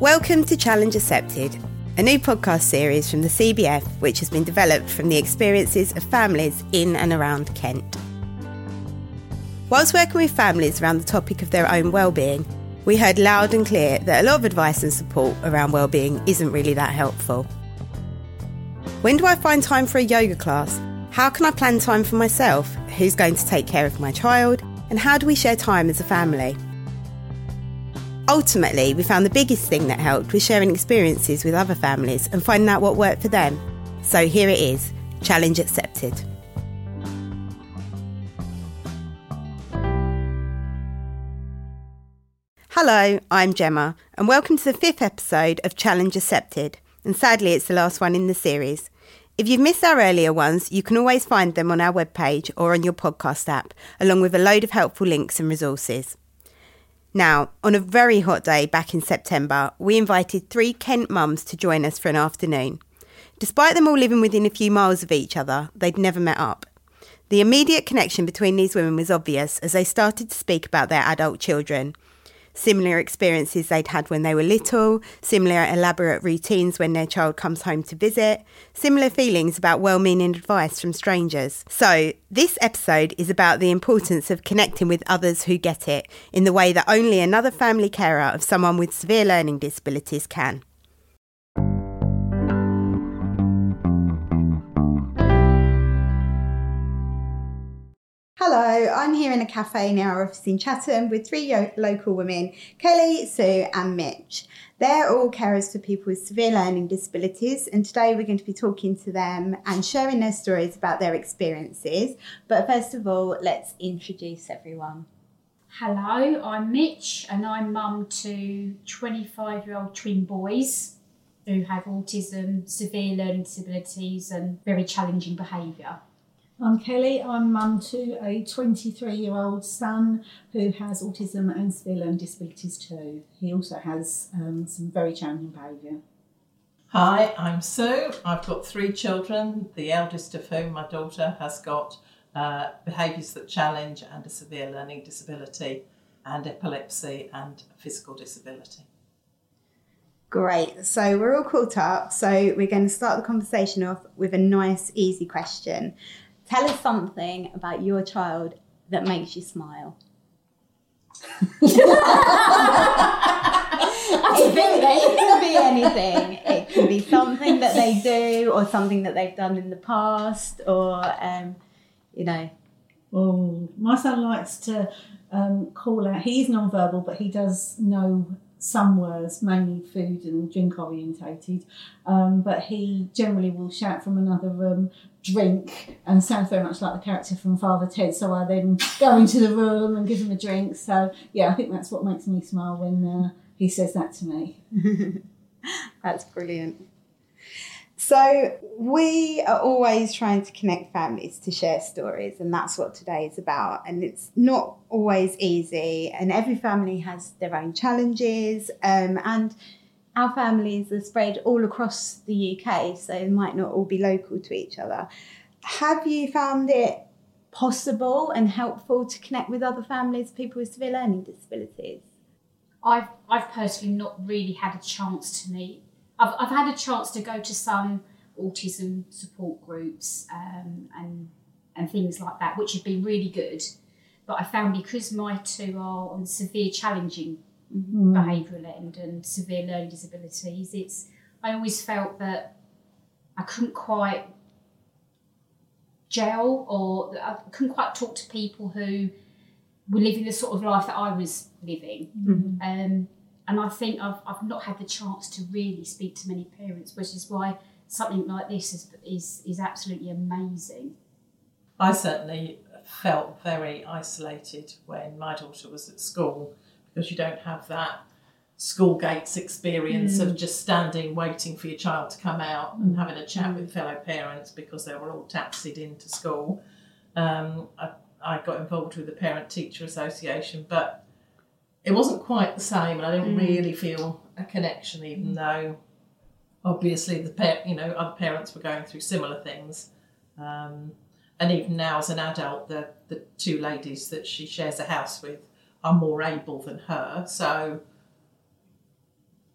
Welcome to Challenge Accepted, a new podcast series from the CBF which has been developed from the experiences of families in and around Kent. Whilst working with families around the topic of their own well-being, we heard loud and clear that a lot of advice and support around well-being isn't really that helpful. When do I find time for a yoga class? How can I plan time for myself? Who's going to take care of my child? And how do we share time as a family? Ultimately, we found the biggest thing that helped was sharing experiences with other families and finding out what worked for them. So here it is challenge accepted. Hello, I'm Gemma, and welcome to the fifth episode of Challenge Accepted. And sadly, it's the last one in the series. If you've missed our earlier ones, you can always find them on our webpage or on your podcast app, along with a load of helpful links and resources. Now, on a very hot day back in September, we invited three Kent mums to join us for an afternoon. Despite them all living within a few miles of each other, they'd never met up. The immediate connection between these women was obvious as they started to speak about their adult children similar experiences they'd had when they were little, similar elaborate routines when their child comes home to visit, similar feelings about well meaning advice from strangers. So, this episode is about the importance of connecting with others who get it in the way that only another family carer of someone with severe learning disabilities can. Hello, I'm here in a cafe in our office in Chatham with three yo- local women, Kelly, Sue, and Mitch. They're all carers for people with severe learning disabilities, and today we're going to be talking to them and sharing their stories about their experiences. But first of all, let's introduce everyone. Hello, I'm Mitch, and I'm mum to 25 year old twin boys who have autism, severe learning disabilities, and very challenging behaviour. I'm Kelly. I'm mum to a 23 year old son who has autism and severe learning disabilities too. He also has um, some very challenging behaviour. Hi, I'm Sue. I've got three children, the eldest of whom, my daughter, has got uh, behaviours that challenge and a severe learning disability, and epilepsy and physical disability. Great. So we're all caught up. So we're going to start the conversation off with a nice, easy question. Tell us something about your child that makes you smile. it, can, it can be anything. It can be something that they do, or something that they've done in the past, or um, you know. Oh, my son likes to um, call out. He's non-verbal, but he does know some words, mainly food and drink orientated. Um, but he generally will shout from another room, drink, and sounds very much like the character from Father Ted. So I then go into the room and give him a drink. So yeah, I think that's what makes me smile when uh, he says that to me. that's brilliant. So, we are always trying to connect families to share stories, and that's what today is about. And it's not always easy, and every family has their own challenges. Um, and our families are spread all across the UK, so it might not all be local to each other. Have you found it possible and helpful to connect with other families, people with severe learning disabilities? I've, I've personally not really had a chance to meet I've, I've had a chance to go to some autism support groups um, and and things like that, which have been really good. But I found because my two are on severe challenging mm-hmm. behavioural end and severe learning disabilities, it's I always felt that I couldn't quite gel or I couldn't quite talk to people who were living the sort of life that I was living. Mm-hmm. Um, and I think I've, I've not had the chance to really speak to many parents, which is why something like this is, is, is absolutely amazing. I certainly felt very isolated when my daughter was at school because you don't have that school gates experience mm. of just standing waiting for your child to come out and having a chat mm. with fellow parents because they were all taxied into school. Um, I, I got involved with the Parent Teacher Association, but it wasn't quite the same, and I didn't mm. really feel a connection, even though obviously the you know other parents were going through similar things. Um, and even now, as an adult, the the two ladies that she shares a house with are more able than her. So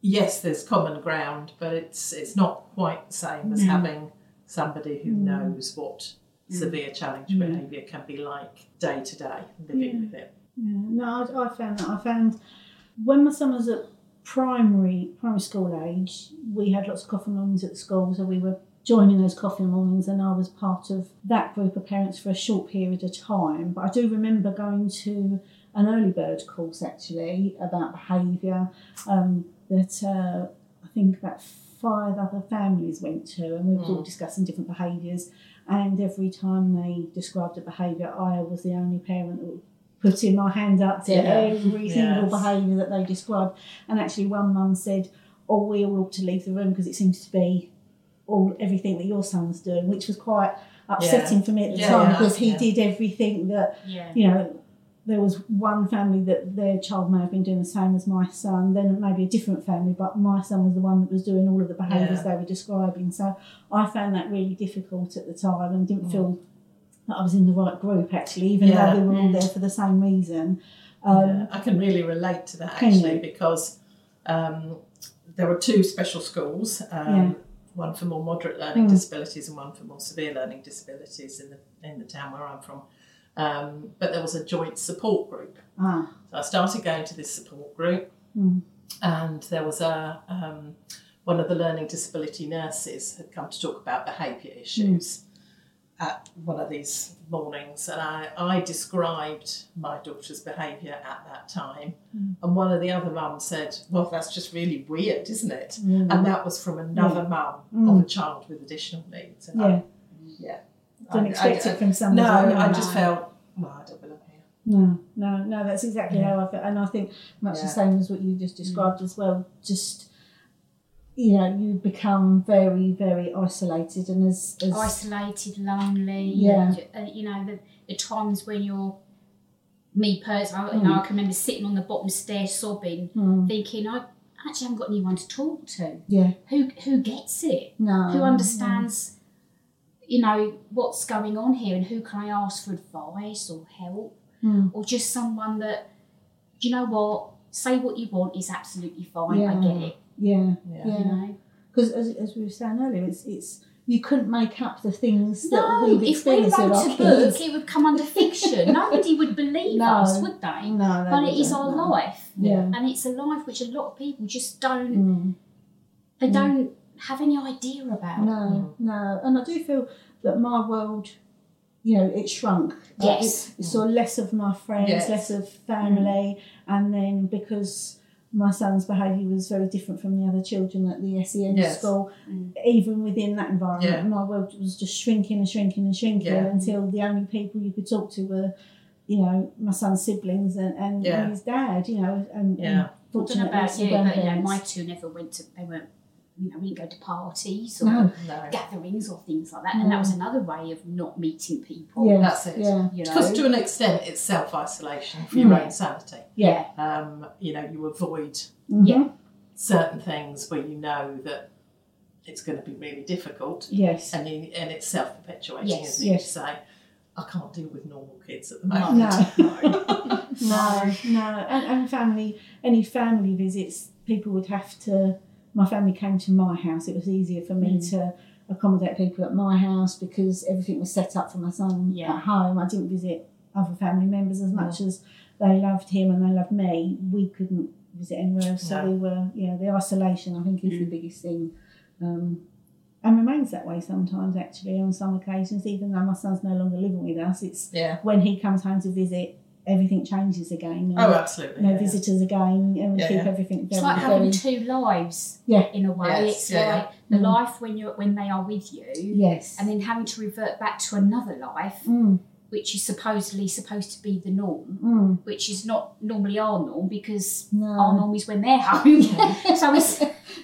yes, there's common ground, but it's it's not quite the same as Mm. having somebody who Mm. knows what Mm. severe challenge Mm. behaviour can be like day to day, living Yeah. with it. Yeah, no, I, I found that. I found when my son was at primary primary school age, we had lots of coffee mornings at school, so we were joining those coffee mornings, and I was part of that group of parents for a short period of time. But I do remember going to an early bird course actually about behaviour um, that uh, I think about five other families went to, and we were all Mm. discussing different behaviours. And every time they described a behaviour, I was the only parent that would putting my hand up to Yeah. every single behaviour that they described. And actually, one mum said, "Oh, we all ought to leave the room because it seems to be all everything that your son's doing," which was quite upsetting for me at the Yeah, time yeah, because he yeah. did everything that Yeah. you know. There was one family that their child may have been doing the same as my son, then maybe a different family, but my son was the one that was doing all of the behaviours Yeah. they were describing. So I found that really difficult at the time and didn't Mm. feel that I was in the right group actually, even Yeah. though we were all Mm. there for the same reason. Um, yeah, I can really relate to that actually because um, there were two special schools, um, one for more moderate learning Mm. disabilities and one for more severe learning disabilities in the in the town where I'm from. Um, but there was a joint support group. ah, So I started going to this support group, Mm. and there was a um, one of the learning disability nurses had come to talk about behaviour issues at one of these mornings, and I, I described my daughter's behaviour at that time, Mm. and one of the other mums said, "Well, that's just really weird, isn't it?" mm. And that was from another mum Mm. of a child with additional needs. And yeah, I, yeah, don't I- expect I- it from someone. No, I no. just felt, well, I don't belong here. No, no, no. That's exactly Yeah. how I felt. and I think much the same as what you just described as well. Just you know, you become very, very isolated, and as, as isolated, lonely. Yeah. uh, you know, the, the times when you're, me personally, I- you know, I can remember sitting on the bottom stair sobbing, Mm, thinking, I actually haven't got anyone to talk to. yeah, Who who gets it? no, Who understands, you know, what's going on here and who can I ask for advice or help? Mm. Or just someone that, you know what? Say what you want is absolutely fine. I get it. Yeah, Yeah. Yeah. You know? because as, as we were saying earlier, it's it's you couldn't make up the things that No, we've if we wrote our a book, it would come under fiction. Nobody would believe No. us, would they? No, they But it is our no. life, Yeah. and it's a life which a lot of people just don't. Mm. They Mm. don't have any idea about. No, no, and I do feel that my world, you know, it shrunk. Yes. it, it saw less of my friends, Yes. less of family, and then because my son's behaviour was very different from the other children at the SEN Yes. school, Mm. even within that environment, Yeah. my world was just shrinking and shrinking and shrinking Yeah. until the only people you could talk to were, you know, my son's siblings and, and, Yeah. and his dad, you know, and, Yeah. and I don't know fortunately about you, but you know, my two never went to. They weren't. You know, we didn't go to parties or No. No. gatherings or things like that, and that was another way of not meeting people. Yeah. That's it. Yeah. You know. Because to an extent, it's self isolation for your Mm. own sanity. Yeah. Um, you know, you avoid Mhm. Yeah. certain things where you know that it's going to be really difficult, Yes. and you, and it's self perpetuating, Yes. isn't it? Yes. To say, I can't deal with normal kids at the moment. No. No, no, and, and family, any family visits, people would have to. My family came to my house. It was easier for me Mm. to accommodate people at my house because everything was set up for my son Yeah. at home. I didn't visit other family members as much as they loved him and they loved me. We couldn't visit anywhere else, so No. we were. Yeah, the isolation I think is the Mm. biggest thing. Um, and remains that way sometimes, actually, on some occasions. Even though my son's no longer living with us, it's Yeah. when he comes home to visit, everything changes again. Oh, absolutely. no yeah. visitors again, and we Yeah, keep yeah. everything It's like very. having two lives. Yeah. In a way, Yes, it's yeah, like the Mm. life when you're when they are with you, yes. and then having to revert back to another life, Mm, which is supposedly supposed to be the norm, mm, which is not normally our norm because no. our norm is when they're home. so it's,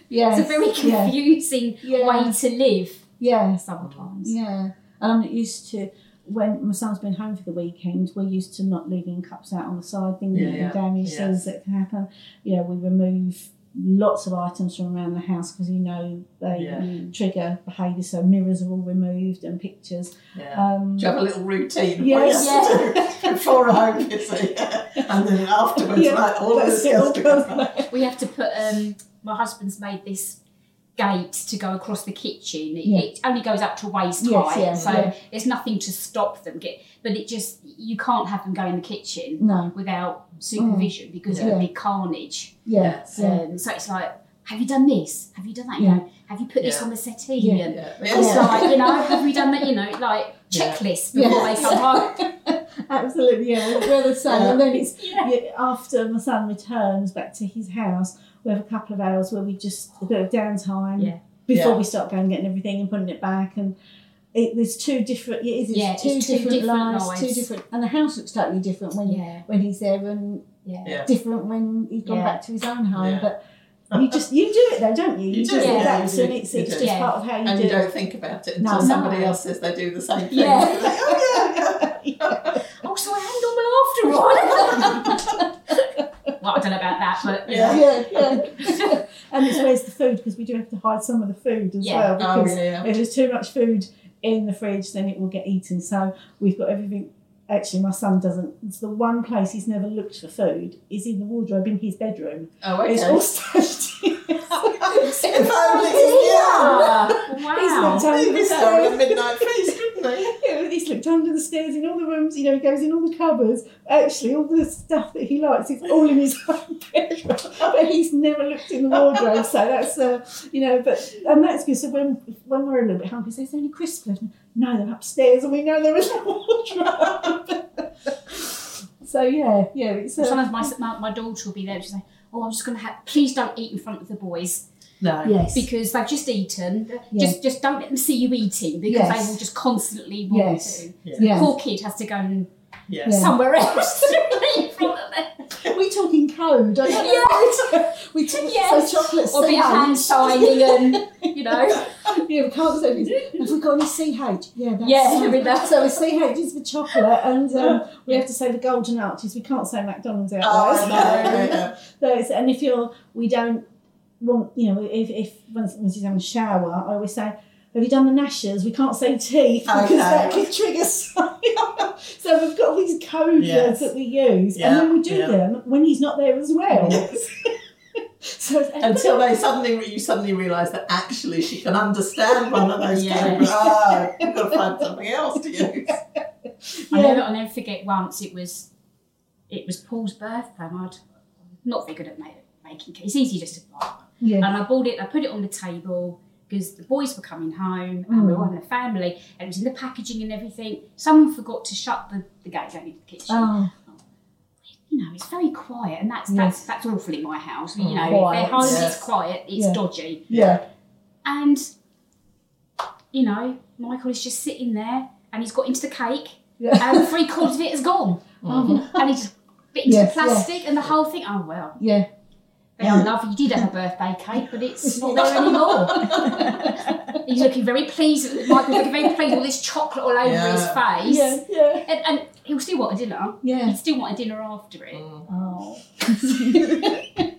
yes. it's a very confusing Yeah. way to live Yeah. sometimes. Yeah. And I'm not used to when my son's been home for the weekend, we're used to not leaving cups out on the side, things Yeah, that yeah. can damage Yes. things that can happen. You know, we remove lots of items from around the house because you know they Yeah. Trigger behaviour. So mirrors are all removed and pictures. Yeah. Um, Do you have a little routine? Yes. What you have to do before a home visit, and then afterwards, Yeah, like all of that's this it, all goes goes together. there. We have to put um, my husband's made this gate to go across the kitchen. It, Yeah. it only goes up to waist Yes, height, yeah, so yeah. there's nothing to stop them get. But it just you can't have them go in the kitchen No. without supervision because it Yeah. would be carnage. Yeah. Yes. Yeah. Um, so it's like, have you done this? Have you done that? You Yeah. know, have you put this on the settee? Yeah. And Yeah. it's Yeah. like, you know, have we done that? You know, like checklist Yeah. before they come home. Absolutely, yeah. We're, we're the same. And then it's Yeah. yeah, after my son returns back to his house, we have a couple of hours where we just a bit of downtime Yeah. before Yeah. we start going and getting everything and putting it back. And it, there's two different. It is. It's Yeah, two, it's two different, different lives, Two different, and the house looks totally different when Yeah. when he's there, and Yeah. Yeah. different when he's gone Yeah. back to his own home. Yeah. But you just you do it though, don't you? You do, just yeah, you do, and it's, you it's do. just Yeah. part of how you and do you it. don't think about it No, until no. somebody else says they do the same thing. Yeah. Oh yeah, yeah. Oh, so I am normal after all. Well, I don't know about that, but Yeah. yeah, yeah. and it's where's the food because we do have to hide some of the food as Yeah. well Oh because yeah. if there's too much food in the fridge then it will get eaten. So we've got everything. Actually, my son doesn't. It's the one place he's never looked for food is in the wardrobe in his bedroom. Oh It's all stashed in. if only, yeah. He's wow. looked under He'd the be throwing a stairs. midnight feast, wouldn't he? Yeah, he's looked under the stairs in all the rooms. You know, he goes in all the cupboards. Actually, all the stuff that he likes is all in his own bedroom. But he's never looked in the wardrobe, so that's uh, you know. But and that's good. So when when we're a little bit hungry, says, "Is there any crisps left?" No, they're upstairs, and we know they're in wardrobe. so yeah, yeah. It's uh, Sometimes my, my, my daughter will be there and she'll say, Oh, I'm just going to have, please don't eat in front of the boys No. yes, because they've just eaten. Yeah. Just just don't let them see you eating because Yes. they will just constantly want Yes. to. Yeah. yeah. Poor kid has to go and Yeah. somewhere else to eat in front of them. we talking code, don't Yeah. we talk Yes. so chocolate Or be a hand signing and, you know. Yeah, we can't say this. Have we got any CH? Yeah, that's Yeah, I mean, that's- so CH is for chocolate, and um, we have to say the golden arches. We can't say McDonald's out Oh, there. okay, okay, yeah. So and if you're, we don't want, you know, if, if once, once he's having a shower, I always say, have you done the gnashers? We can't say teeth because Okay. that could trigger something. so we've got all these code Yes. words that we use, Yeah, and then we do yeah. them when he's not there as well. Yes. so it's, Until they suddenly, you suddenly realise that actually she can understand one of those Yeah. codes. Oh, ah, you've got to find something else to use. I Yeah. never, I'll never forget once it was it was Paul's birthday and I'd not very good at making cake. It's easy just to yeah. And I bought it, I put it on the table because the boys were coming home and we were Mm. having a family and it was in the packaging and everything. Someone forgot to shut the, the gate going into the kitchen. Oh, You know, it's very quiet and that's Yes. that's that's awful in my house. You know, Quiet, if they're home, yes. it's quiet, it's Yeah. dodgy. yeah. And you know, Michael is just sitting there and he's got into the cake Yeah. and three quarters of it is gone. Oh, And he just bit into Yes, the plastic and the whole thing. Oh well. yeah. Very lovely. You did have a birthday cake, but it's not there anymore. He's looking very pleased. Michael's looking very pleased with all this chocolate all over Yeah. his face. Yeah, yeah, And, and he'll still want a dinner. yeah. He'd still want a dinner after it. Oh.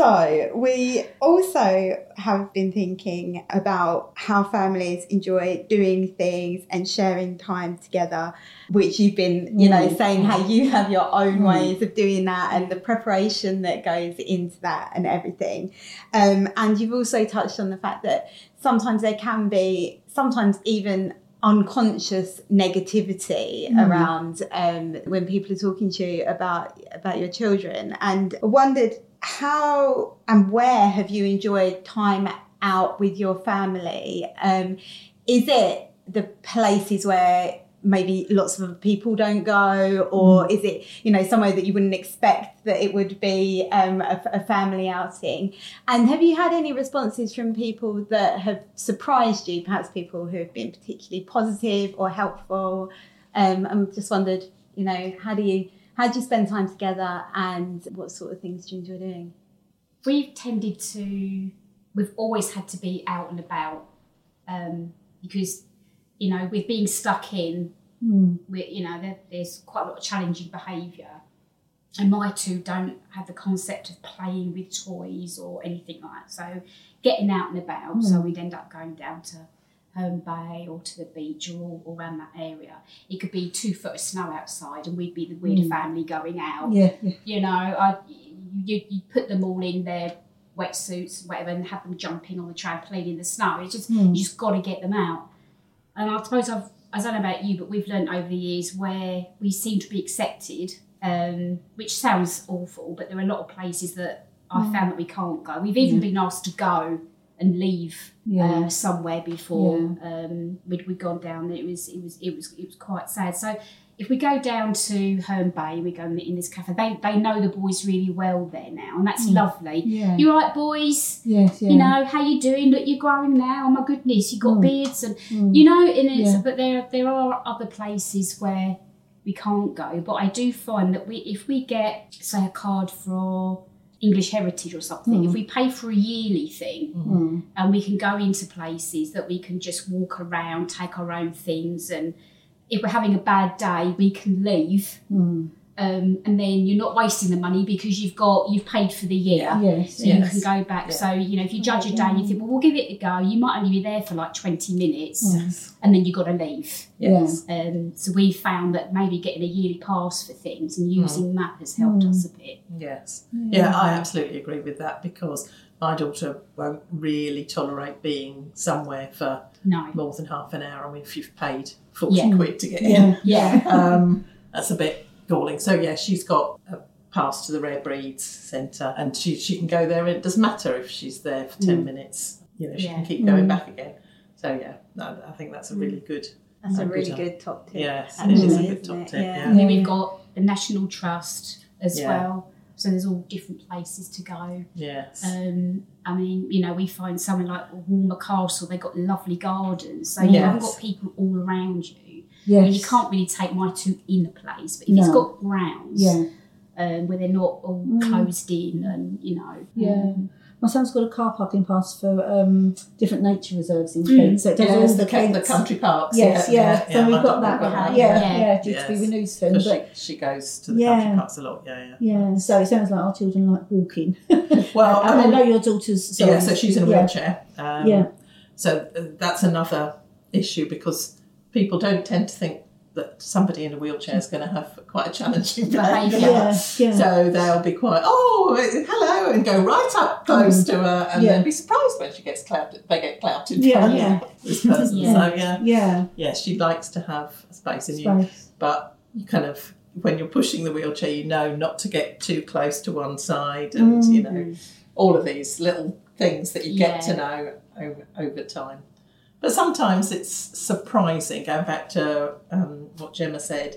So, we also have been thinking about how families enjoy doing things and sharing time together, which you've been, you know, Mm. saying how you have your own Mm. ways of doing that and the preparation that goes into that and everything. Um, and you've also touched on the fact that sometimes there can be, sometimes even unconscious negativity Mm. around um, when people are talking to you about about your children and I wondered how and where have you enjoyed time out with your family? Um, is it the places where maybe lots of people don't go or is it you know somewhere that you wouldn't expect that it would be um, a, a family outing? And have you had any responses from people that have surprised you? Perhaps people who have been particularly positive or helpful? Um, i'm just wondered you know how do you how do you spend time together and what sort of things do you enjoy doing We've tended to, we've always had to be out and about um, because, you know, with being stuck in, Hmm. we you know, there, there's quite a lot of challenging behaviour. And my two don't have the concept of playing with toys or anything like that. So getting out and about, so we'd end up going down to Herne Bay or to the beach or, all- around that area. It could be two foot of snow outside and we'd be the weird Mm. family going out Yeah, yeah. you know, I you, you put them all in their wetsuits, whatever, and have them jumping on the trampoline in the snow. It's just you just got to get them out. And I suppose I've I don't know about you, but we've learned over the years where we seem to be accepted, um, which sounds awful, but there are a lot of places that I found that we can't go. We've even been asked to go and leave Yeah. uh, somewhere before um, we'd, we'd gone down. It was it was it was it was quite sad. So if we go down to Herne Bay, we go in in this cafe. They they know the boys really well there now, and that's lovely. Yeah. You right, boys? Yes, yeah. You know how you doing? Look, you're growing now. Oh my goodness, you got Mm. beards, and you know. And it's Yeah. but there there are other places where we can't go. But I do find that we if we get say a card for English Heritage or something, if we pay for a yearly thing Mm. and we can go into places that we can just walk around, take our own things, and if we're having a bad day, we can leave. Mm. Um, and then you're not wasting the money because you've got you've paid for the year. Yes, So Yes. you can go back. So you know, if you judge a day and you think, well, we'll give it a go. You might only be there for like twenty minutes, Yes. and then you have got to leave. Yes. Um, so we found that maybe getting a yearly pass for things and using that has helped us a bit. Yes. Yeah, I absolutely agree with that because my daughter won't really tolerate being somewhere for No. more than half an hour. I mean, if you've paid 40 Yeah. quid to get Yeah. in, Yeah. um, that's a bit galling. So, yeah, she's got a pass to the Rare Breeds Centre and she, she can go there. It doesn't matter if she's there for 10 mm. minutes, you know, she Yeah. can keep going mm. back again. So, yeah, no, I think that's a really mm. good, That's a really good. good top tip. yes, it is a good top it? tip. Yeah. Yeah. And then we've got the National Trust as Yeah. well. So there's all different places to go. Yes. Um, I mean, you know, we find somewhere like Walmer Castle, they've got lovely gardens. So you haven't got people all around you. And you can't really take my two in a place. But if it's got grounds Yeah. um, where they're not all Mm. closed in and, you know. Yeah. um, My son's got a car parking pass for um, different nature reserves in Mm. Kent, so it does Yes, all the, the ca- the country parks. Yes, yeah. So my we've got that. got Yeah, that, yeah, Yeah. due to be Yes. renewed soon. But she, she goes to the Yeah. country parks a lot. Yeah, yeah. yeah, so it sounds like our children like walking. Well, and I um, know your daughter's. Sorry, yeah, so she's in a yeah. wheelchair. Um, Yeah. So uh, that's another issue because people don't tend to think that somebody in a wheelchair is going to have quite a challenging Behaviour. behaviour. Yeah, yeah. So they'll be quite, oh, hello, and go right up close mm. to her, and Yeah. then be surprised when she gets clouted. They get clouted Yeah, by yeah. this person. Yeah. So yeah, yeah, yeah, she likes to have space in you, but you kind of when you're pushing the wheelchair, you know not to get too close to one side, and you mm. know all of these little things that you get to know over, over time. But sometimes it's surprising, going back to um, what Gemma said,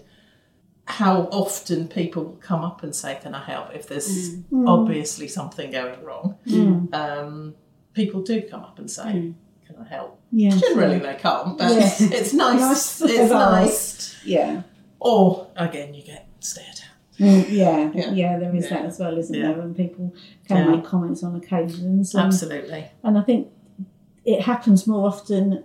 how often people come up and say, Can I help? If there's Mm. obviously something going wrong, Mm. um, people do come up and say, Mm. Can I help? Yeah. Generally, they can't, but Yeah. it's nice. Nice It's nice. Yeah. Or again, you get stared at. Mm, yeah, Yeah. yeah, there is Yeah. that as well, isn't Yeah. there? And people can make comments on occasions. And, Absolutely. and I think it happens more often,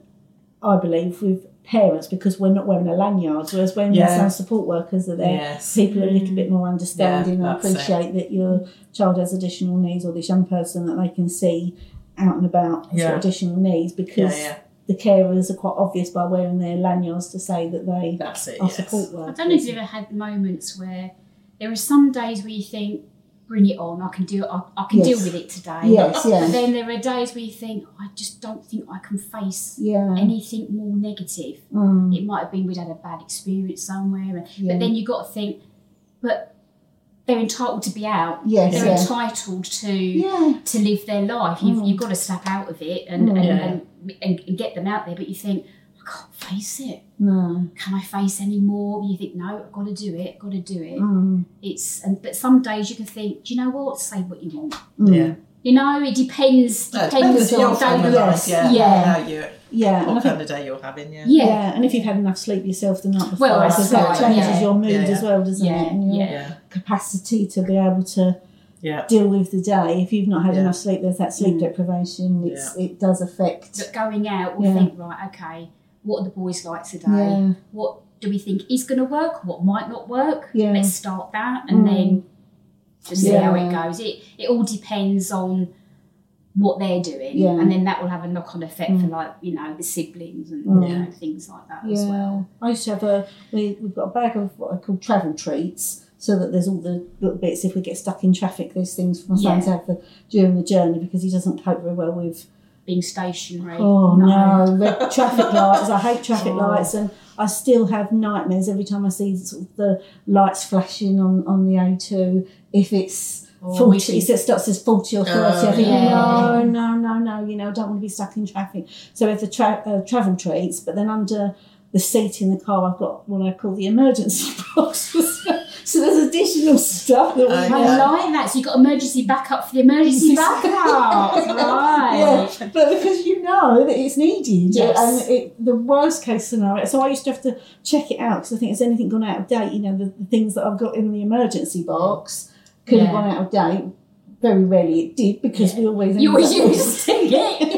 I believe, with parents because we're not wearing a lanyard, whereas when Yeah. some support workers are there, Yes. people are a little bit more understanding Yeah, and that's it. appreciate that your child has additional needs or this young person that they can see out and about has Yeah. got additional needs because yeah. the carers are quite obvious by wearing their lanyards to say that they That's it. are yes. support workers. I don't know if you've ever had moments where there are some days where you think, bring it on, I can do I, I can Yes. deal with it today. Yes, But yeah, then there are days where you think, I just don't think I can face yeah. anything more negative. Mm, It might have been we'd had a bad experience somewhere, and- Yeah. but then you've got to think, but they're entitled to be out. Yes, They're yeah. entitled to yeah, to live their life. You've, Mm. you've got to snap out of it and, Mm. and, Yeah. and, and, and get them out there. But you think, I can't face it. no. Can I face any more? You think, no, I've got to do it. I've got to do it. Mm, It's and but some days you can think, do you know what? Say what you want. mm. Yeah. You know, it depends. No, it Depends on your family day. life, yeah. Yeah. How Yeah, what kind of day you're having, yeah. Yeah. Yeah, and if you've had enough sleep yourself the night before, Well, because that's that changes yeah. your mood Yeah, yeah. as well, doesn't Yeah, it? And your yeah. Yeah. capacity to be able to Yeah. deal with the day. If you've not had Yeah. enough sleep, there's that sleep Mm. deprivation. It's, It does affect. But going out, we Yeah. think, right, okay, what are the boys like today? Yeah, What do we think is going to work? What might not work? Yeah. Let's start that and Mm. then just see how it goes. It it all depends on what they're doing, Yeah. and then that will have a knock on effect for Mm. like you know the siblings and Mm. you know, things like that as yeah. well. I used to have a. We, we've got a bag of what I call travel treats. so that there's all the little bits. If we get stuck in traffic, there's things for my son to have for, during the journey because he doesn't cope very well with Being stationary. Oh no, red traffic lights. I hate traffic lights, and I still have nightmares every time I see sort of the lights flashing on, on the A2. If it's Oh, 40, if it starts as 40 or 30, I Oh, think, yeah. no, no, no, no, you know, I don't want to be stuck in traffic. So we have the tra- uh, travel treats, but then under the seat in the car, I've got what I call the emergency box. So there's additional stuff that we Oh, I like that. So you've got emergency backup for the emergency backup. right. Yeah, but because you know that it's needed, Yes. and it, the worst case scenario. So I used to have to check it out because I think has anything gone out of date? You know, the, the things that I've got in the emergency box could have gone out of date. Very rarely it did because we always You ended were up- used to it.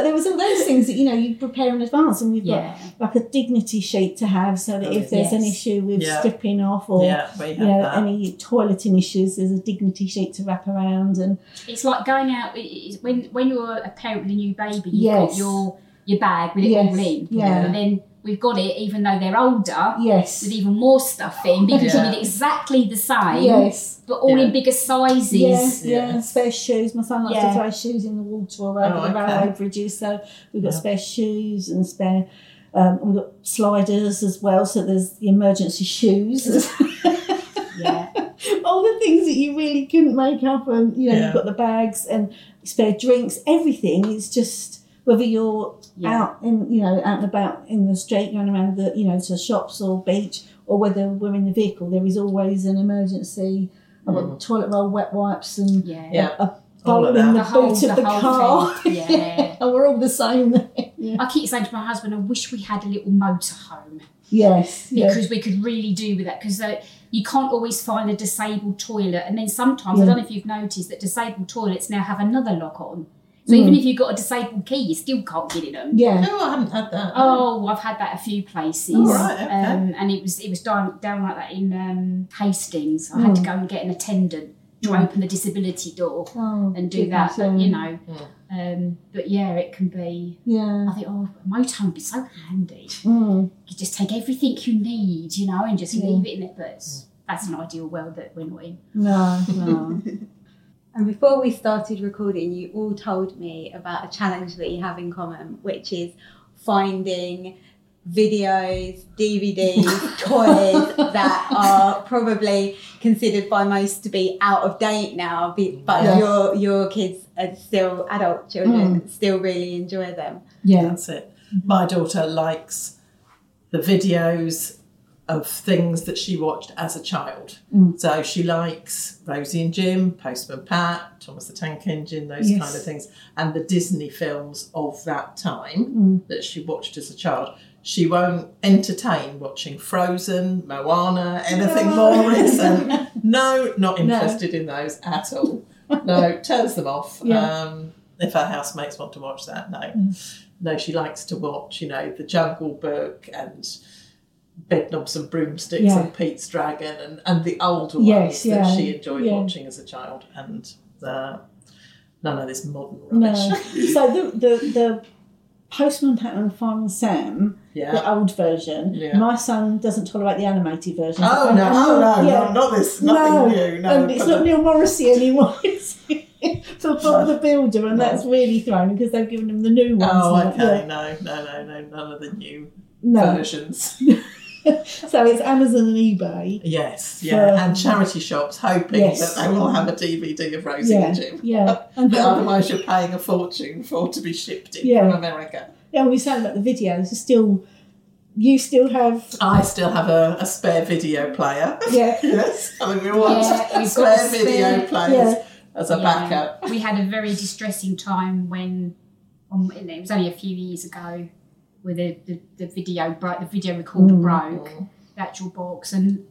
Yeah. But there was all those things that you know you prepare in advance, and we've Yeah. got like a dignity sheet to have so that Oh, if there's an issue with Yeah. stripping off or yeah, you know that. any toileting issues, there's a dignity sheet to wrap around and It's like going out when when you're a parent with a new baby. You've Yes. got your your bag with it Yes. all in. Yeah. And then we've got it, even though they're older, yes, with even more stuff in because Yeah. you need exactly the same, yes. but all Yeah. in bigger sizes. Yeah, Yeah. yeah, spare shoes. My son likes Yeah. to throw shoes in the water or over Oh, the okay. railway bridges, so we've got Yeah. spare shoes and spare. Um, we've got sliders as well, so there's the emergency shoes. Yeah. All the things that you really couldn't make up, and you know, Yeah. you've got the bags and spare drinks. Everything is just whether you're Yeah. out in, you know, out and about in the street, going around the, you know, to shops or beach, or whether we're in the vehicle. There is always an emergency. I've got toilet roll, wet wipes, and Yeah. Yeah. a All bowl in the, The whole, boot of the whole car. thing. Yeah. and we're all the same. Yeah. I keep saying to my husband, I wish we had a little motorhome Yes. Yeah. because we could really do with that because uh, you can't always find a disabled toilet. And then sometimes, I don't know if you've noticed that disabled toilets now have another lock on. So even if you've got a disabled key, you still can't get in them. Yeah. Oh, I haven't had that. Oh, I've had that a few places. Oh, right, okay. um, and it was it was down down like that in um, Hastings. I had to go and get an attendant to Mm. open the disability door Oh, and do that. But, you know, um, but yeah, it can be. Yeah. I think oh, a motorhome would be so handy. Mm. You just take everything you need, you know, and just Yeah. leave it in it. But it's, that's an ideal world that we're not in. No, no. And before we started recording, you all told me about a challenge that you have in common, which is finding videos, DVDs, toys that are probably considered by most to be out of date now, but Yeah. your your kids are still adult children, mm. still really enjoy them. Yeah. That's it. My daughter likes the videos of things that she watched as a child. Mm. So she likes Rosie and Jim, Postman Pat, Thomas the Tank Engine, those Yes. kind of things, and the Disney films of that time Mm. that she watched as a child. She won't entertain watching Frozen, Moana, anything more recent. No, not interested in those at all. No, turns them off. Yeah. Um, if her housemates want to watch that, no. No, she likes to watch, you know, The Jungle Book and Bedknobs and Broomsticks Yeah. and Pete's Dragon and, and the older Yes, ones that she enjoyed yeah. watching as a child. And uh, none of this modern No. rubbish. so the, the, the Postman Pat and Fireman Sam, yeah. the old version, Yeah. my son doesn't tolerate the animated version. Oh And- no! and- Oh no! yeah. no not this. Nothing No, new. No, and it's not Neil Morrissey anymore. It's for Bob the Builder, and No. that's really thrown because they've given him the new ones. Oh, now. okay. Yeah. No, no, no, no. None of the new No, versions. so it's Amazon and eBay. Yes, yeah, For- and charity shops hoping Yes. that they will have a DVD of Rosie Yeah, and Jim. yeah, and But otherwise, you're paying a fortune for to be shipped in Yeah. from America. yeah, we were saying about the videos. are Still, you still have I still have a, a spare video player. yeah, yes, I mean we want Yeah, we've spare spare- video players yeah, as a Yeah. backup. We had a very distressing time when, um, it was only a few years ago, where the, the, the video broke, the video recorder Mm. broke, the actual box, and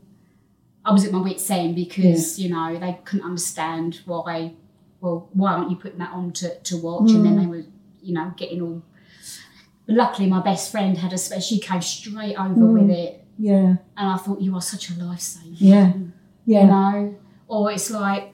I was at my wit's end because you know they couldn't understand why. Well, why aren't you putting that on to, to watch? And then Mm. they were, you know, getting all. But luckily, my best friend had a. sp- She came straight over Mm. with it, yeah, and I thought you are such a lifesaver yeah, you yeah, know, or it's like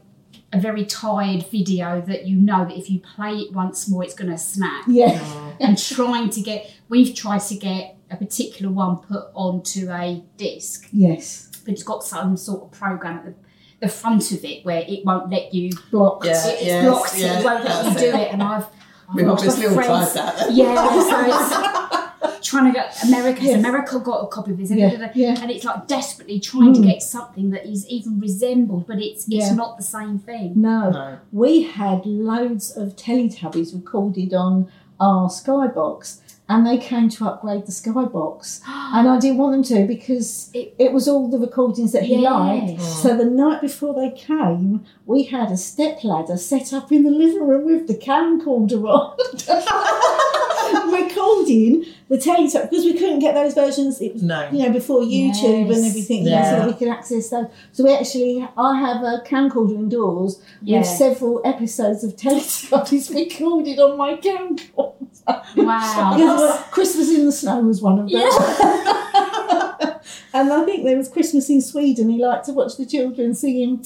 a very tired video that you know that if you play it once more, it's going to snap. yeah, And trying to get, we've tried to get a particular one put onto a disc, yes, but it's got some sort of program at the, the front of it where it won't let you. Blocked. Yeah. It's yes, blocked. yeah, it won't let you do it. it, and I've. I've We've watched obviously all friends- tried that. Yeah, so it's trying to get America. Has Yes. America got a copy of this? Yeah, Da, da, da. yeah. And it's like desperately trying to Mm. get something that is even resembled, but it's it's Yeah. not the same thing. No. No. we had loads of Teletubbies recorded on our Skybox, and they came to upgrade the Skybox, and I didn't want them to because It- it, was all the recordings that he Yes. liked. So the night before they came, we had a step ladder set up in the living room with the camcorder on. Recording the Teletubbies because we couldn't get those versions. It was No. you know, before YouTube Yes. and everything, you know, so that we could access those. So we actually, I have a camcorder indoors Yeah. with several episodes of Teletubbies recorded on my camcorder. Wow. Because, Christmas in the Snow was one of them. and I think there was Christmas in Sweden. He liked to watch the children singing.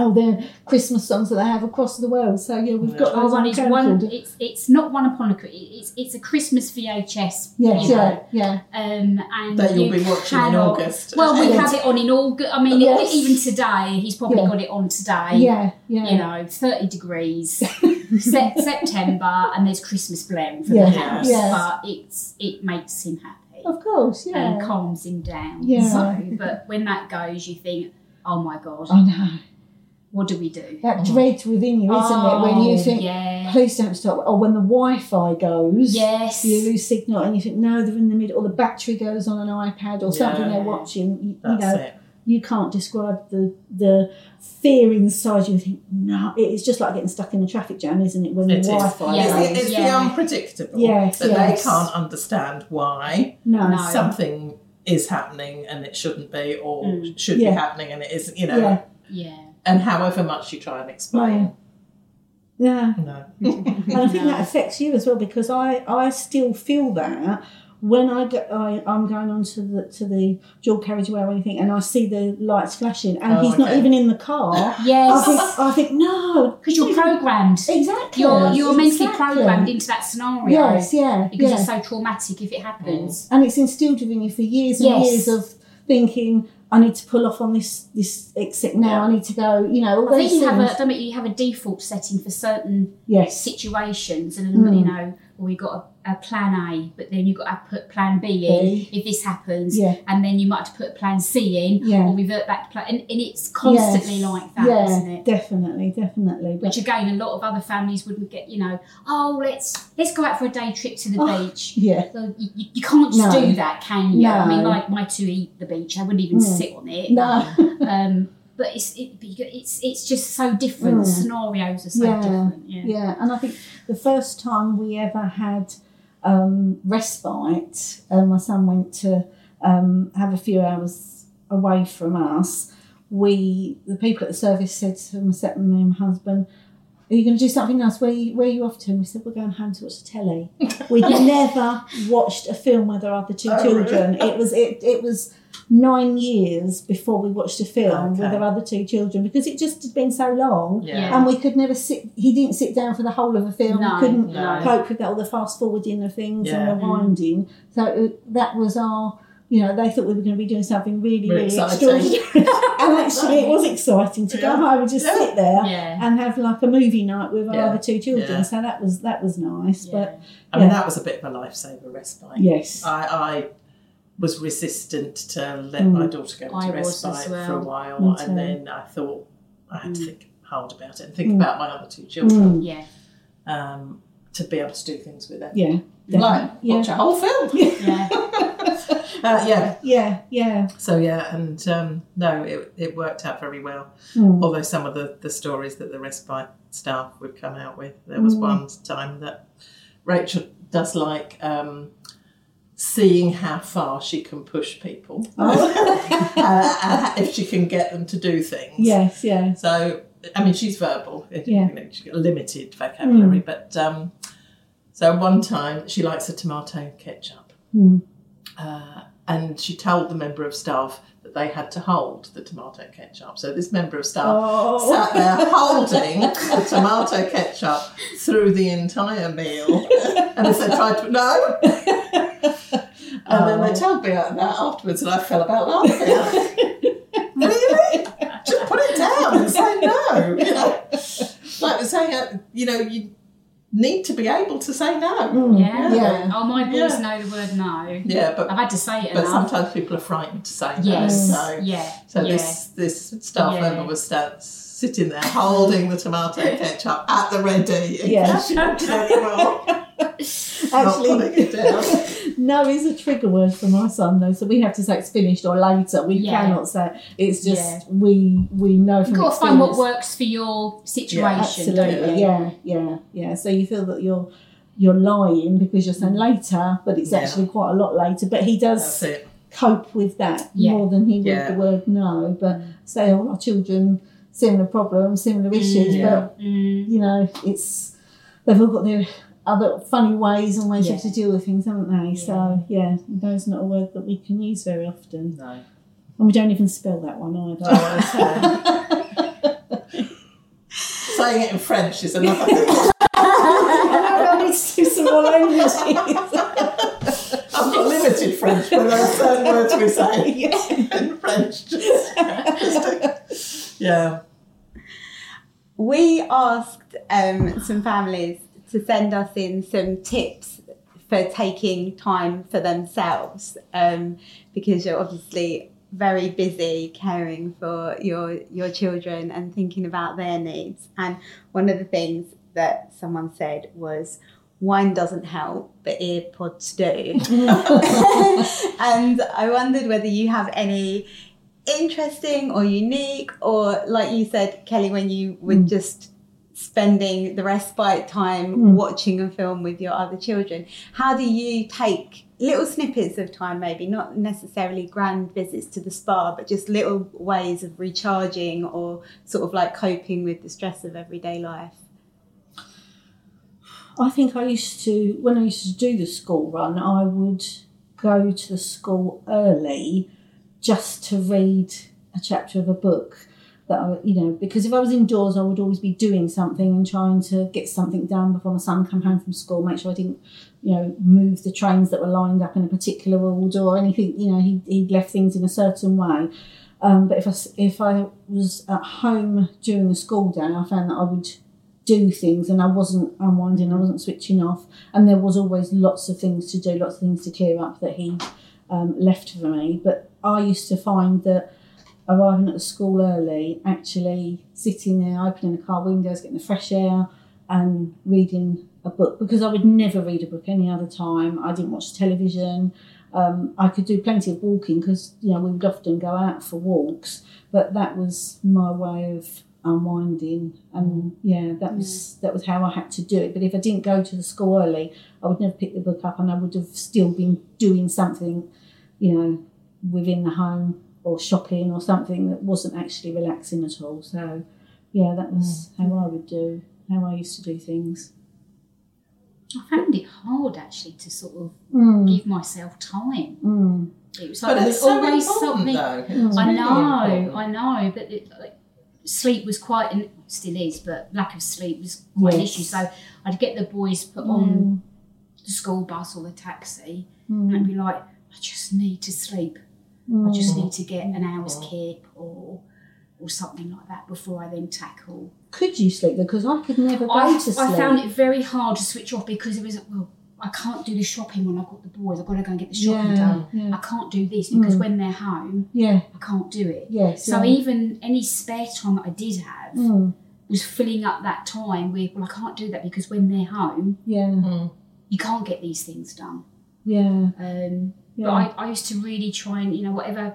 Oh, their Christmas songs that they have across the world. So yeah, we've got Oh, those one on is one. camcorder. It's it's not one upon a. Cri- It's it's a Christmas VHS. Yes, you yeah, know, yeah. Um, and That you'll you be watching in August. Well, we Yes. have it on in August. I mean, Yes. even today, he's probably Yeah. got it on today. Yeah, yeah. You know, thirty degrees, Se- September, and there's Christmas blaring from Yeah, the house. yes. But it's it makes him happy Of course, yeah. and calms him down. Yeah. So, but when that goes, you think, oh my god, I know. What do we do? That dread's within you, isn't it? When you Oh, think, yeah, please don't stop. Or when the Wi Fi goes, yes, you lose signal and you think, no, they're in the middle, or the battery goes on an iPad or something they're watching. You, you know, it. you can't describe the the fear inside you. You think, no, it's just like getting stuck in a traffic jam, isn't it? When It is. the Wi Fi Yeah. goes. It's, it's the unpredictable. Yes, that yes. they can't understand why No. No. something is happening and it shouldn't be, or Mm. should Yeah. be happening and it isn't. You know, Yeah. Yeah. and however much you try and explain, Yeah. no. And I think that affects you as well because I, I still feel that when I go, I, I'm going on to the to the dual carriageway or anything and I see the lights flashing and Oh, he's not even in the car. yes, I think I think no, because you're programmed. exactly. You're you're mentally exactly. programmed into that scenario. Yes, yeah, Because yeah. it's so traumatic if it happens. and it's instilled within you for years and Yes. years of thinking I need to pull off on this this exit now. I need to go. You know, all I think those you have things. a, I don't you have a default setting for certain yes, situations, and Mm. you know, you've got a, a plan A, but then you've got to put plan B in B. if this happens, yeah, and then you might have to put plan C in, Yeah. or revert back to plan, and, and it's constantly Yes. like that, yeah, not it? definitely, definitely. Which again, a lot of other families wouldn't get. You know, oh, let's let's go out for a day trip to the Oh, beach. yeah, So you, you, can't just No. do that, can you? I mean, like my two eat the beach. I wouldn't even Mm. sit on it. no, Um, but it's it, but you get- it's it's just so different. Mm. The scenarios are so different. Yeah. Yeah, and I think the first time we ever had um, respite, uh, my son went to um, have a few hours away from us. We, the people at the service, said to and and my husband, "Are you going to do something else? Where you, where are you off to?" And we said, "We're going home to watch the telly." We'd never watched a film with our other two Oh, children. It was it it was nine years before we watched a film with our other two children because it just had been so long Yeah. and we could never sit. He didn't sit down for the whole of a film. No, we couldn't no. cope with all the fast forwarding of things Yeah. and the winding. So it, that was our. You know, they thought we were going to be doing something really, Really really exciting. extraordinary, and actually, it was exciting to go Yeah. home and just Yeah. sit there Yeah. and have like a movie night with our other two children. Yeah. So that was that was nice. But I mean, that was a bit of a lifesaver respite. yes, I, I was resistant to let Mm. my daughter go I into respite well. for a while, Me too. and then I thought I had to Mm. think hard about it and think Mm. about my other two children Yeah. um, to be able to do things with them. yeah, Like yeah. watch a whole film. Yeah. Uh, yeah. yeah, yeah. So yeah, and um, no, it, it worked out very well. Mm. Although some of the, the stories that the respite staff would come out with, there was Mm. one time that Rachel does like um, seeing how far she can push people, Oh. uh, if she can get them to do things. Yes, yeah. So I mean, she's verbal. Yeah. you know, she's got limited vocabulary, Mm. but um, so one time she likes a tomato ketchup. Mm. Uh, and she told the member of staff that they had to hold the tomato ketchup. So this member of staff oh. sat there holding the tomato ketchup through the entire meal. and as they tried to, no. And then they oh. told me that afterwards, and I fell about laughing. really? Just put it down and say no. You know? Like saying, you know, you need to be able to say no. Mm, Yeah. yeah. Oh, my boys Yeah. know the word no. Yeah, but I've had to say it but enough. sometimes people are frightened to say Yes. no. So, Yeah. so yeah. this this staff Yeah. member was sta- sitting there holding the tomato ketchup at the ready in Yeah. case you wanted any more. Not putting Actually, no is a trigger word for my son though, so we have to say it's finished or later. We Yeah. cannot say it's just Yeah. we we know from You've got to find what works for your situation. don't Absolutely, you? yeah, yeah, yeah. So you feel that you're you're lying because you're saying later, but it's Yeah. actually quite a lot later. But he does cope with that Yeah. more than he would the word no. But say all our children similar problems, similar issues, yeah. but Mm. you know it's they've all got their other funny ways and ways Yeah. to deal with things, haven't they? So yeah, is not a word that we can use very often, No. and we don't even spell that one either. Saying it in French is another thing. I need to do some more languages. I've got limited French, but there are certain words we say in French. Just, just to- yeah. We asked um, some families to send us in some tips for taking time for themselves um, because you're obviously very busy caring for your your children and thinking about their needs. And one of the things that someone said was wine doesn't help, but earpods do. and I wondered whether you have any interesting or unique, or like you said, Kelly, when you were Mm. just spending the respite time Mm. watching a film with your other children, how do you take little snippets of time, maybe not necessarily grand visits to the spa, but just little ways of recharging or sort of like coping with the stress of everyday life? I think I used to, when I used to do the school run, I would go to the school early just to read a chapter of a book. That I, you know, because if I was indoors, I would always be doing something and trying to get something done before my son come home from school. Make sure I didn't, you know, move the trains that were lined up in a particular order or anything. You know, he he left things in a certain way. Um, but if I if I was at home during the school day, I found that I would do things and I wasn't unwinding, I wasn't switching off, and there was always lots of things to do, lots of things to clear up that he um, left for me. But I used to find that arriving at the school early, actually sitting there, opening the car windows, getting the fresh air, and reading a book because I would never read a book any other time. I didn't watch television. Um, I could do plenty of walking because you know we would often go out for walks, but that was my way of unwinding and yeah that was that was how I had to do it but if I didn't go to the school early I would never pick the book up and I would have still been doing something you know within the home or shopping or something that wasn't actually relaxing at all so yeah that was how I would do how I used to do things I found it hard actually to sort of mm, give myself time. mm, It was like But there it's was so always important, something. though. I really know, important. I know, but it, like, sleep was quite, and still is, but lack of sleep was quite an issue. So I'd get the boys put on the school bus or the taxi, and I'd mm, be like, I just need to sleep. I mm, just need to get an hour's kip or or something like that before I then tackle. could you sleep there because I could never go I, to sleep I found it very hard to switch off because it was well, I can't do the shopping when I've got the boys. I've got to go and get the shopping yeah, done. yeah, I can't do this because Mm. when they're home, yeah I can't do it. yes So yeah. even any spare time that I did have Mm, was filling up that time with, well, I can't do that because when they're home, yeah, Mm. you can't get these things done. yeah, Um, yeah. But I, I used to really try and, you know, whatever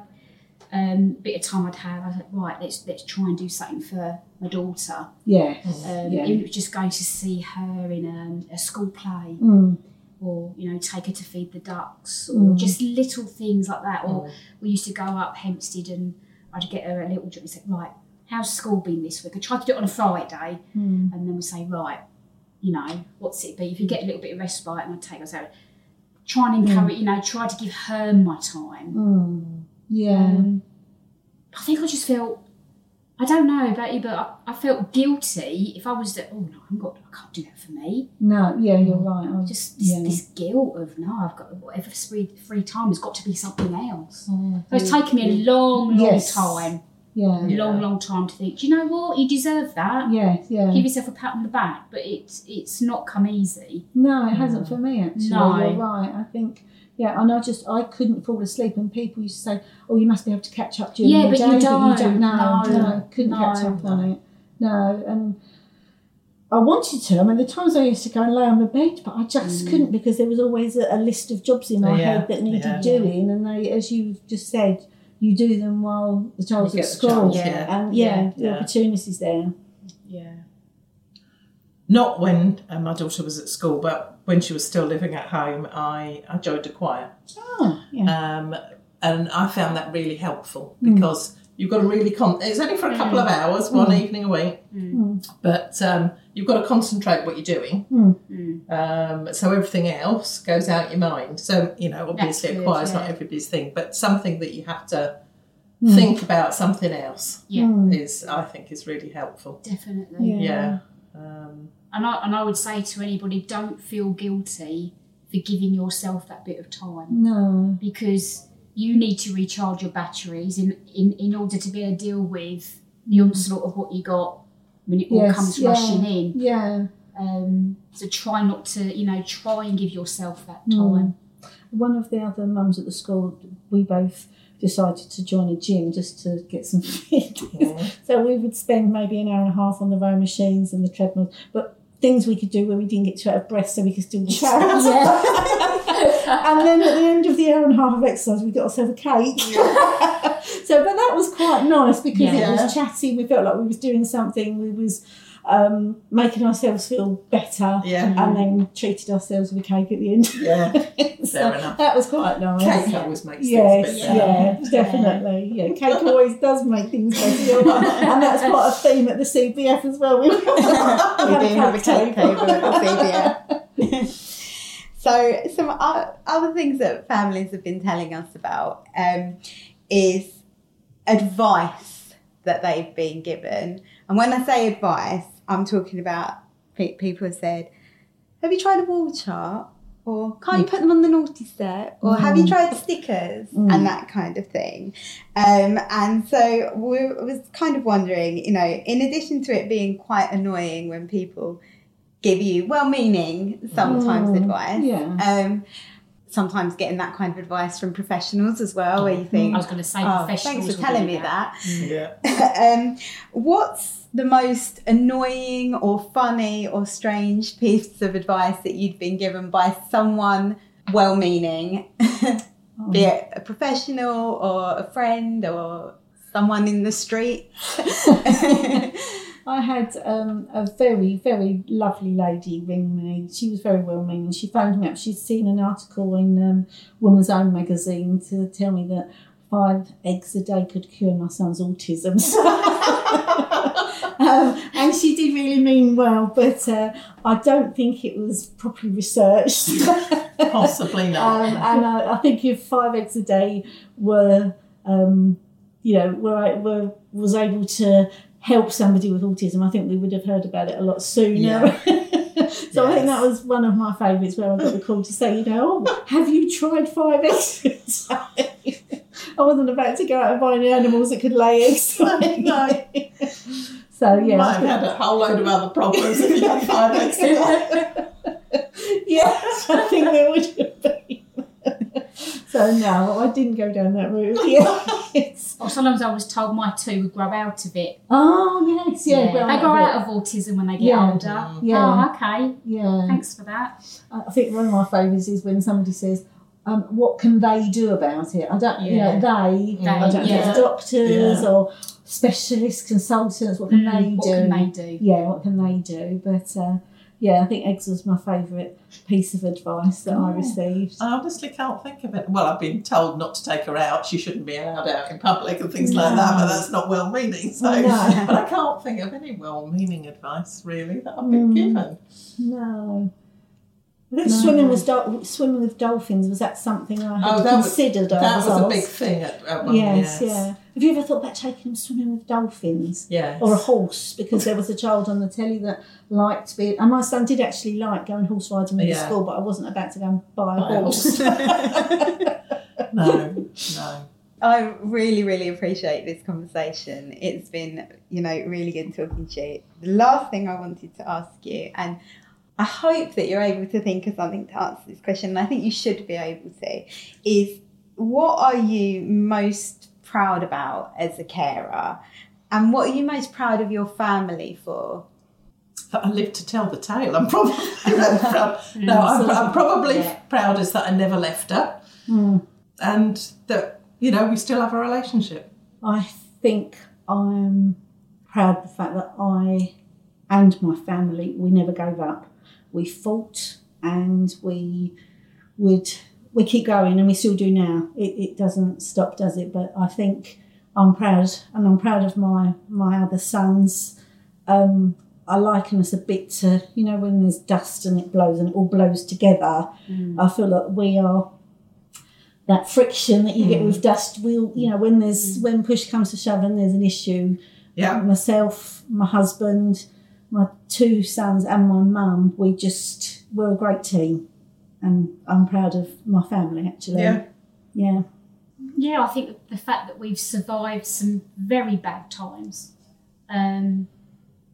um, bit of time I'd have, I was like, right, let's let's try and do something for my daughter. yeah, Um, Yeah. Even if it was just going to see her in um, a school play, mm, or you know, take her to feed the ducks, or Mm. just little things like that. Or Mm. we used to go up Hempstead and I'd get her a little drink and say, right, how's school been this week? I tried to do it on a Friday, mm, and then we say, right, you know, what's it be? If you get a little bit of respite, and I take her so try and encourage, you know, try to give her my time. mm, yeah, Um, I think I just felt, I don't know about you, but I, I felt guilty if I was that. Oh no, I'm got, I can't do that for me. no, yeah, you're right. I, Just this, yeah. this guilt of no, I've got whatever free free time has got to be something else. Mm. So it's taken me a long, long Yes. time Yeah. Long, long time to think. Do you know what? You deserve that. Yeah, yeah. Give yourself a pat on the back, but it's it's not come easy. No, it hasn't for me actually. No. You're right. I think yeah, and I just I couldn't fall asleep and people used to say, Oh, you must be able to catch up during Yeah, the but day, you but you don't. don't no, No. no, couldn't No. catch up on it. No, and I wanted to. I mean, the times I used to go and lay on the bed, but I just Mm. couldn't because there was always a, a list of jobs in my Yeah, head that needed yeah. doing, and they, as you just said, you do them while the child's You at school, chance, Yeah. and yeah, Yeah. the Yeah. opportunities there. Yeah. Not when uh, my daughter was at school, but when she was still living at home, I, I joined a choir. Oh, yeah. Um, and I found that really helpful Mm. Because you've got to really con- it's only for a couple of hours, one Mm. evening a week, Mm. but um, you've got to concentrate what you're doing. Mm. Um, so everything else goes out your mind. So you know, obviously, That's a good, choir's not everybody's thing, but something that you have to Mm. think about something else Yeah. Mm. is, I think, is really helpful. Definitely. Yeah. Yeah. Um, And I and I would say to anybody, don't feel guilty for giving yourself that bit of time No. because you need to recharge your batteries in, in, in order to be able to deal with the onslaught of what you got when it all Yes, comes yeah. rushing in. Yeah. Um, so try not to, you know, try and give yourself that Mm. time. One of the other mums at the school, we both decided to join a gym just to get some fitness. yeah. So we would spend maybe an hour and a half on the row machines and the treadmill, but things we could do where we didn't get too out of breath so we could still chat. and then at the end of the hour and a half of exercise, we got ourselves a cake. so, but that was quite nice because it was chatty. We felt like we was doing something. We was um, making ourselves feel better, Yeah. and then treated ourselves with a cake at the end. Yeah. so Fair enough. that was quite nice. Cake always makes Yes, things yeah, better. definitely. Yeah, cake always does make things better, and that's quite a theme at the CBF as well. We, we we do have a cake table at the CBF. so, some other things that families have been telling us about um, is advice that they've been given. And when I say advice, I'm talking about people have said, Have you tried a wall chart? Or can't you put them on the naughty step? Or have you Mm. tried stickers? Mm. And that kind of thing. Um, and so we I was kind of wondering, you know, in addition to it being quite annoying when people give you well-meaning sometimes Mm, advice, yeah. um, sometimes getting that kind of advice from professionals as well, where you think, I was going to say oh, professionals. thanks for will telling do me that. Yeah. um, what's the most annoying or funny or strange piece of advice that you'd been given by someone well-meaning, be it a professional or a friend or someone in the street? I had um, a very, very lovely lady ring me. She was very well meaning. She phoned me up. She'd seen an article in um, Woman's Own magazine to tell me that five eggs a day could cure my son's autism. um, and she did really mean well, but uh, I don't think it was properly researched. Possibly not. Um, and I, I think if five eggs a day were, um, you know, were, I, were was able to help somebody with autism, I think we would have heard about it a lot sooner. Yeah. so I think that was one of my favourites where I got the call to say, you know, oh, have you tried five eggs? a day?" I wasn't about to go out and buy any animals that could lay eggs. No. So yeah, Might I have had a whole load of other problems if you had five eggs. yeah, I think there would have been. so no, I didn't go down that route. Yeah. It's- Or sometimes I was told my two would grow out of it. oh yes, yeah. they well, grow yeah. out of autism when they get Yeah. older. Yeah. Oh, okay. Yeah, Thanks for that. I think one of my favourites is when somebody says, um, "What can they do about it?" I don't, you know, they. They, I don't know yeah. it's doctors Yeah. or specialist consultants. What can Mm, they what do? can they do? Yeah, what can they do? But uh, yeah, I think eggs was my favourite piece of advice that I Oh. received. I honestly can't think of it. Well, I've been told not to take her out. She shouldn't be allowed out in public and things like that, but that's not well meaning. So, No. but I can't think of any well meaning advice really that I've been Mm. given. No. No. Swimming with dol- swimming with dolphins was that something I had Oh, that was- considered? I That was a big thing at, at one Yes, yes. yeah. Have you ever thought about taking them swimming with dolphins? Yes. or a horse because there was a child on the telly that liked to be and my son did actually like going horse riding with the school but I wasn't about to go and buy a Buy a horse. no, no. I really, really appreciate this conversation. It's been, you know, really good talking to you. The last thing I wanted to ask you, and I hope that you're able to think of something to answer this question, and I think you should be able to, is what are you most proud about as a carer? And what are you most proud of your family for? That I lived to tell the tale. I'm probably proud. No, I'm, mm. I'm probably Yeah. proudest that I never left her, mm. and that you know we still have a relationship. I think I'm proud of the fact that I and my family we never gave up. We fought and we would we keep going and we still do now. It, it doesn't stop, does it? But I think I'm proud and I'm proud of my my other sons. Um, I liken us a bit to you know when there's dust and it blows and it all blows together. Mm. I feel like we are that friction that you get mm. with dust. We'll you know when there's mm. when push comes to shove and there's an issue. Yeah. myself, my husband, my two sons, and my mum. We just we're a great team, and I'm proud of my family actually. Yeah. yeah. yeah, I think the fact that we've survived some very bad times, um,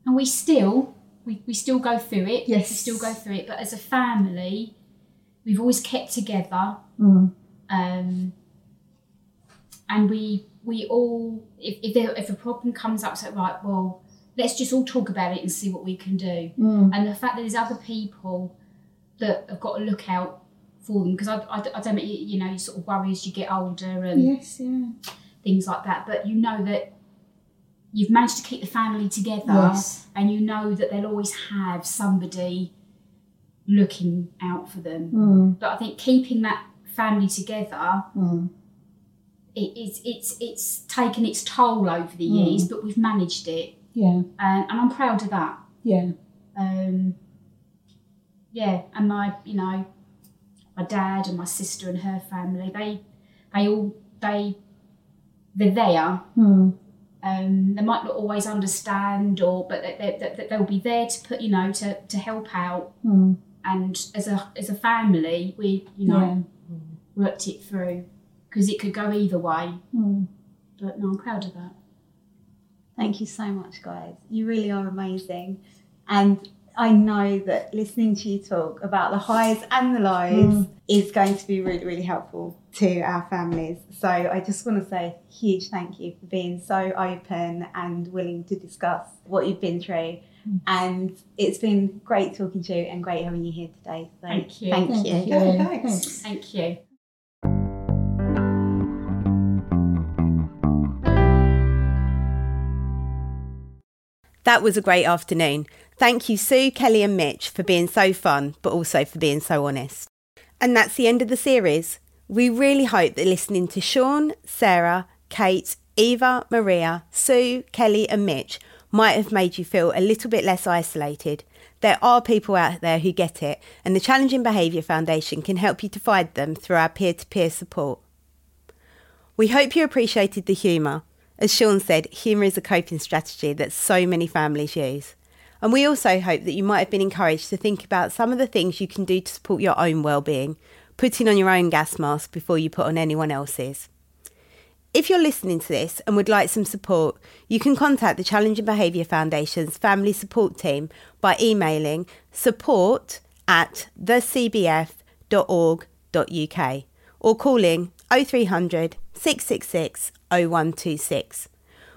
and we still we, we still go through it. Yes. we still go through it. But as a family, we've always kept together, Mm. um, and we we all if if, there, if a problem comes up, so right, well, let's just all talk about it and see what we can do. Mm. And the fact that there's other people that have got to look out for them because I, I, I don't know you, you know you sort of worry as you get older and Yes, yeah. things like that. But you know that you've managed to keep the family together, Yes. and you know that they'll always have somebody looking out for them. Mm. But I think keeping that family together, Mm. it, it's it's it's taken its toll over the Mm. years, but we've managed it, Yeah, and, and I'm proud of that. yeah. Um, yeah, and my you know my dad and my sister and her family, they they all they they're there Mm. um, they might not always understand or but they, they, they, they'll be there to put you know to, to help out Mm. and as a as a family we you know Yeah. worked it through because it could go either way Mm. but no I'm proud of that Thank you so much, guys. You really are amazing. And I know that listening to you talk about the highs and the lows mm. is going to be really, really helpful to our families. So I just want to say a huge thank you for being so open and willing to discuss what you've been through. Mm. And it's been great talking to you and great having you here today. So Thank you. Thank, Thank you. you. Yeah, thanks. thank you That was a great afternoon. Thank you, Sue, Kelly, and Mitch, for being so fun, but also for being so honest. And that's the end of the series. We really hope that listening to Sean, Sarah, Kate, Eva, Maria, Sue, Kelly, and Mitch might have made you feel a little bit less isolated. There are people out there who get it, and the Challenging Behaviour Foundation can help you to find them through our peer to peer support. We hope you appreciated the humour. As Sean said, humour is a coping strategy that so many families use. And we also hope that you might have been encouraged to think about some of the things you can do to support your own well-being, putting on your own gas mask before you put on anyone else's. If you're listening to this and would like some support, you can contact the Challenging Behaviour Foundation's Family Support Team by emailing support at thecbf.org.uk or calling 0300 666 0126.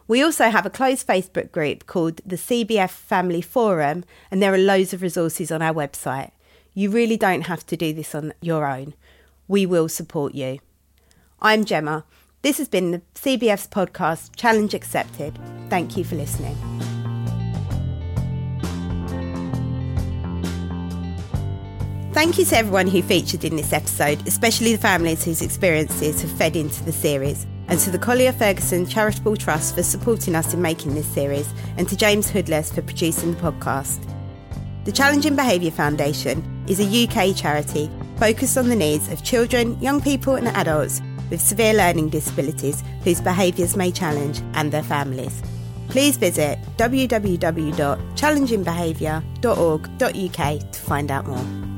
We also have a closed Facebook group called the CBF Family Forum, and there are loads of resources on our website. You really don't have to do this on your own. We will support you. I'm Gemma. This has been the CBF's podcast, Challenge Accepted. Thank you for listening. Thank you to everyone who featured in this episode, especially the families whose experiences have fed into the series, and to the Collier Ferguson Charitable Trust for supporting us in making this series, and to James Hoodless for producing the podcast. The Challenging Behaviour Foundation is a UK charity focused on the needs of children, young people, and adults with severe learning disabilities whose behaviours may challenge and their families. Please visit www.challengingbehaviour.org.uk to find out more.